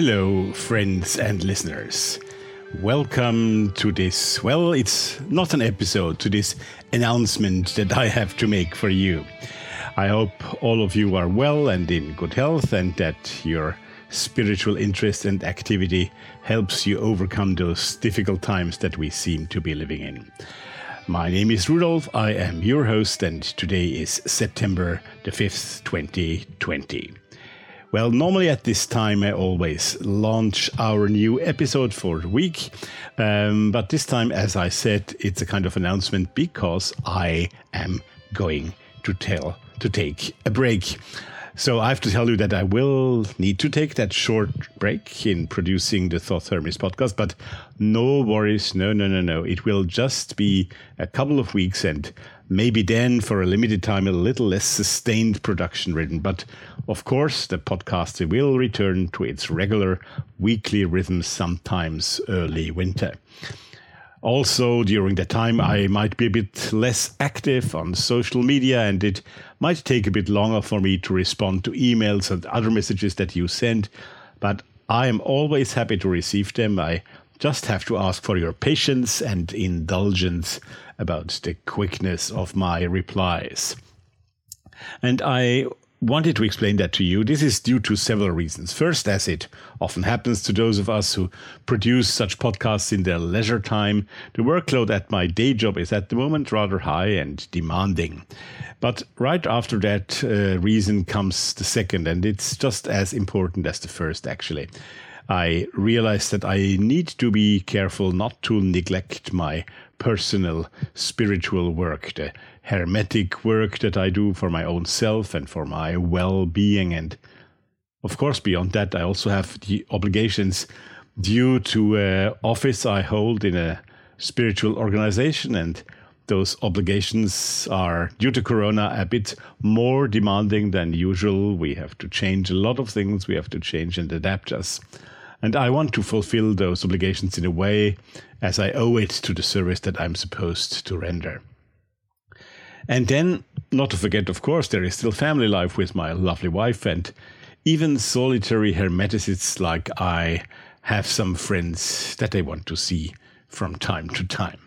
Hello, friends and listeners. Welcome to this, well, it's not an episode, to this announcement that I have to make for you. I hope all of you are well and in good health and that your spiritual interest and activity helps you overcome those difficult times that we seem to be living in. My name is Rudolf, I am your host, and today is September the 5th, 2020. Well, normally at this time, I always launch our new episode for the week. Um, but this time, as I said, it's a kind of announcement because I am going to tell to take a break. So I have to tell you that I will need to take that short break in producing the Thoth Hermes podcast, but no worries, no, no, no, no. It will just be a couple of weeks and maybe then for a limited time a little less sustained production written. But of course, the podcast will return to its regular weekly rhythm sometimes early winter. Also, during that time, I might be a bit less active on social media, and it might take a bit longer for me to respond to emails and other messages that you send. But I am always happy to receive them. I just have to ask for your patience and indulgence about the quickness of my replies. And I wanted to explain that to you. This is due to several reasons. First, as it often happens to those of us who produce such podcasts in their leisure time, the workload at my day job is at the moment rather high and demanding. But right after that uh, reason comes the second, and it's just as important as the first, actually. I realized that I need to be careful not to neglect my personal spiritual work, the hermetic work that I do for my own self and for my well being. And of course, beyond that, I also have the obligations due to uh, office I hold in a spiritual organization and those obligations are due to corona a bit more demanding than usual we have to change a lot of things we have to change and adapt us and I want to fulfill those obligations in a way as I owe it to the service that I'm supposed to render. And then, not to forget, of course, there is still family life with my lovely wife, and even solitary hermeticists like I have some friends that they want to see from time to time.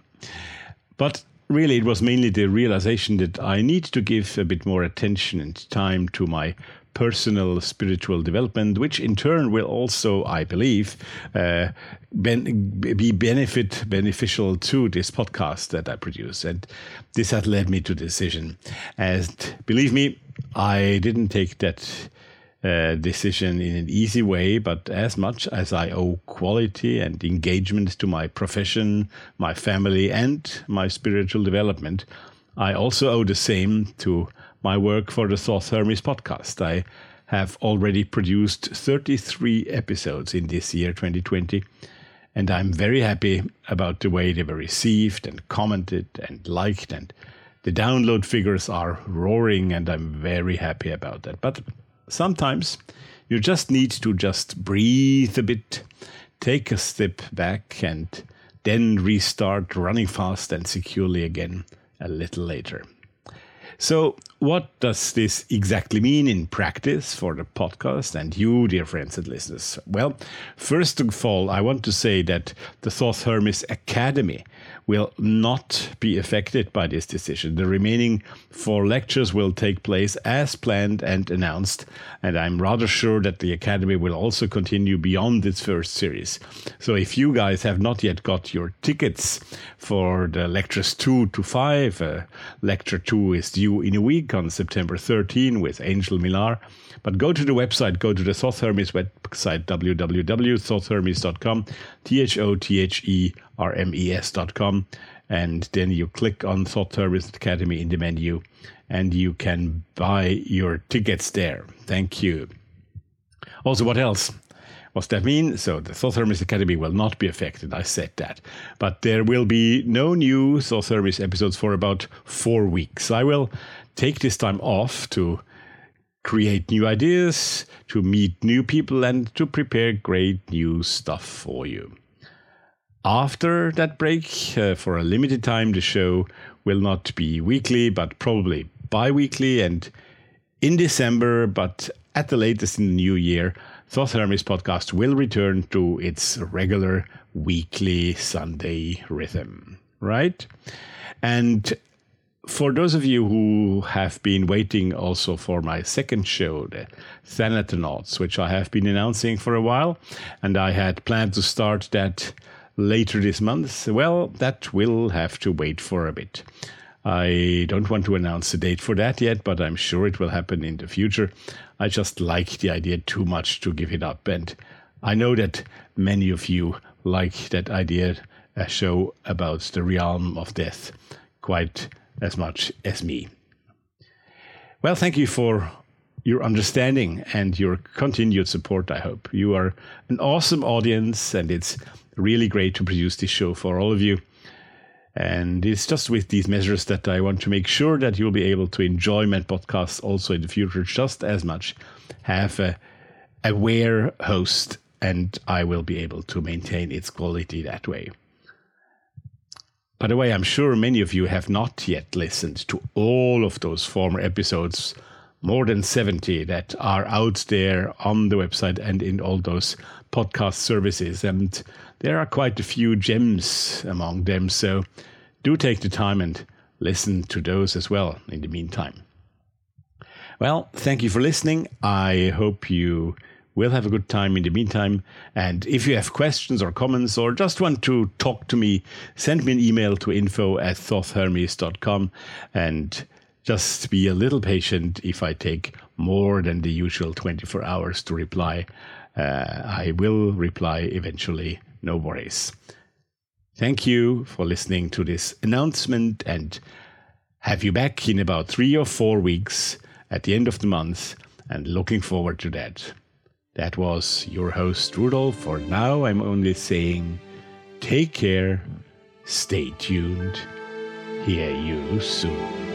But really, it was mainly the realization that I need to give a bit more attention and time to my personal spiritual development, which in turn will also, I believe, uh, ben- be benefit beneficial to this podcast that I produce. And this had led me to decision. And believe me, I didn't take that. Uh, decision in an easy way, but as much as I owe quality and engagement to my profession, my family, and my spiritual development, I also owe the same to my work for the Thoth Hermes podcast. I have already produced 33 episodes in this year, 2020, and I'm very happy about the way they were received and commented and liked, and the download figures are roaring, and I'm very happy about that. But sometimes you just need to just breathe a bit, take a step back, and then restart running fast and securely again a little later. So, what does this exactly mean in practice for the podcast and you, dear friends and listeners? Well, first of all, I want to say that the Thoth Hermes Academy will not be affected by this decision. The remaining four lectures will take place as planned and announced, and I'm rather sure that the Academy will also continue beyond its first series. So if you guys have not yet got your tickets for the lectures 2 to 5, uh, lecture 2 is due in a week on September 13 with Angel Millar. But go to the website, go to the Thoth Hermes website, www.thothhermes.com, T H O T H E R M E S.com, and then you click on Thoth Hermes Academy in the menu, and you can buy your tickets there. Thank you. Also, what else? What's that mean? So the Thoth Hermes Academy will not be affected. I said that. But there will be no new Thoth Hermes episodes for about four weeks. I will take this time off to create new ideas, to meet new people, and to prepare great new stuff for you. After that break, uh, for a limited time, the show will not be weekly, but probably bi weekly. And in December, but at the latest in the new year, Thoth Hermes podcast will return to its regular weekly Sunday rhythm, right? And for those of you who have been waiting also for my second show, the Thanatonauts, which I have been announcing for a while, and I had planned to start that later this month, well, that will have to wait for a bit. I don't want to announce a date for that yet, but I'm sure it will happen in the future. I just like the idea too much to give it up, and I know that many of you like that idea, a show about the realm of death, quite as much as me. Well, thank you for your understanding and your continued support, I hope. You are an awesome audience, and it's really great to produce this show for all of you. And it's just with these measures that I want to make sure that you'll be able to enjoy my podcasts also in the future just as much. Have a aware host, and I will be able to maintain its quality that way. By the way, I'm sure many of you have not yet listened to all of those former episodes, more than 70 that are out there on the website and in all those podcast services. And there are quite a few gems among them. So do take the time and listen to those as well in the meantime. Well, thank you for listening. I hope you We'll have a good time in the meantime. And if you have questions or comments or just want to talk to me, send me an email to info at thothhermes.com and just be a little patient if I take more than the usual 24 hours to reply. Uh, I will reply eventually, no worries. Thank you for listening to this announcement and have you back in about three or four weeks at the end of the month and looking forward to that. That was your host, Rudolf. For now, I'm only saying take care, stay tuned, hear you soon.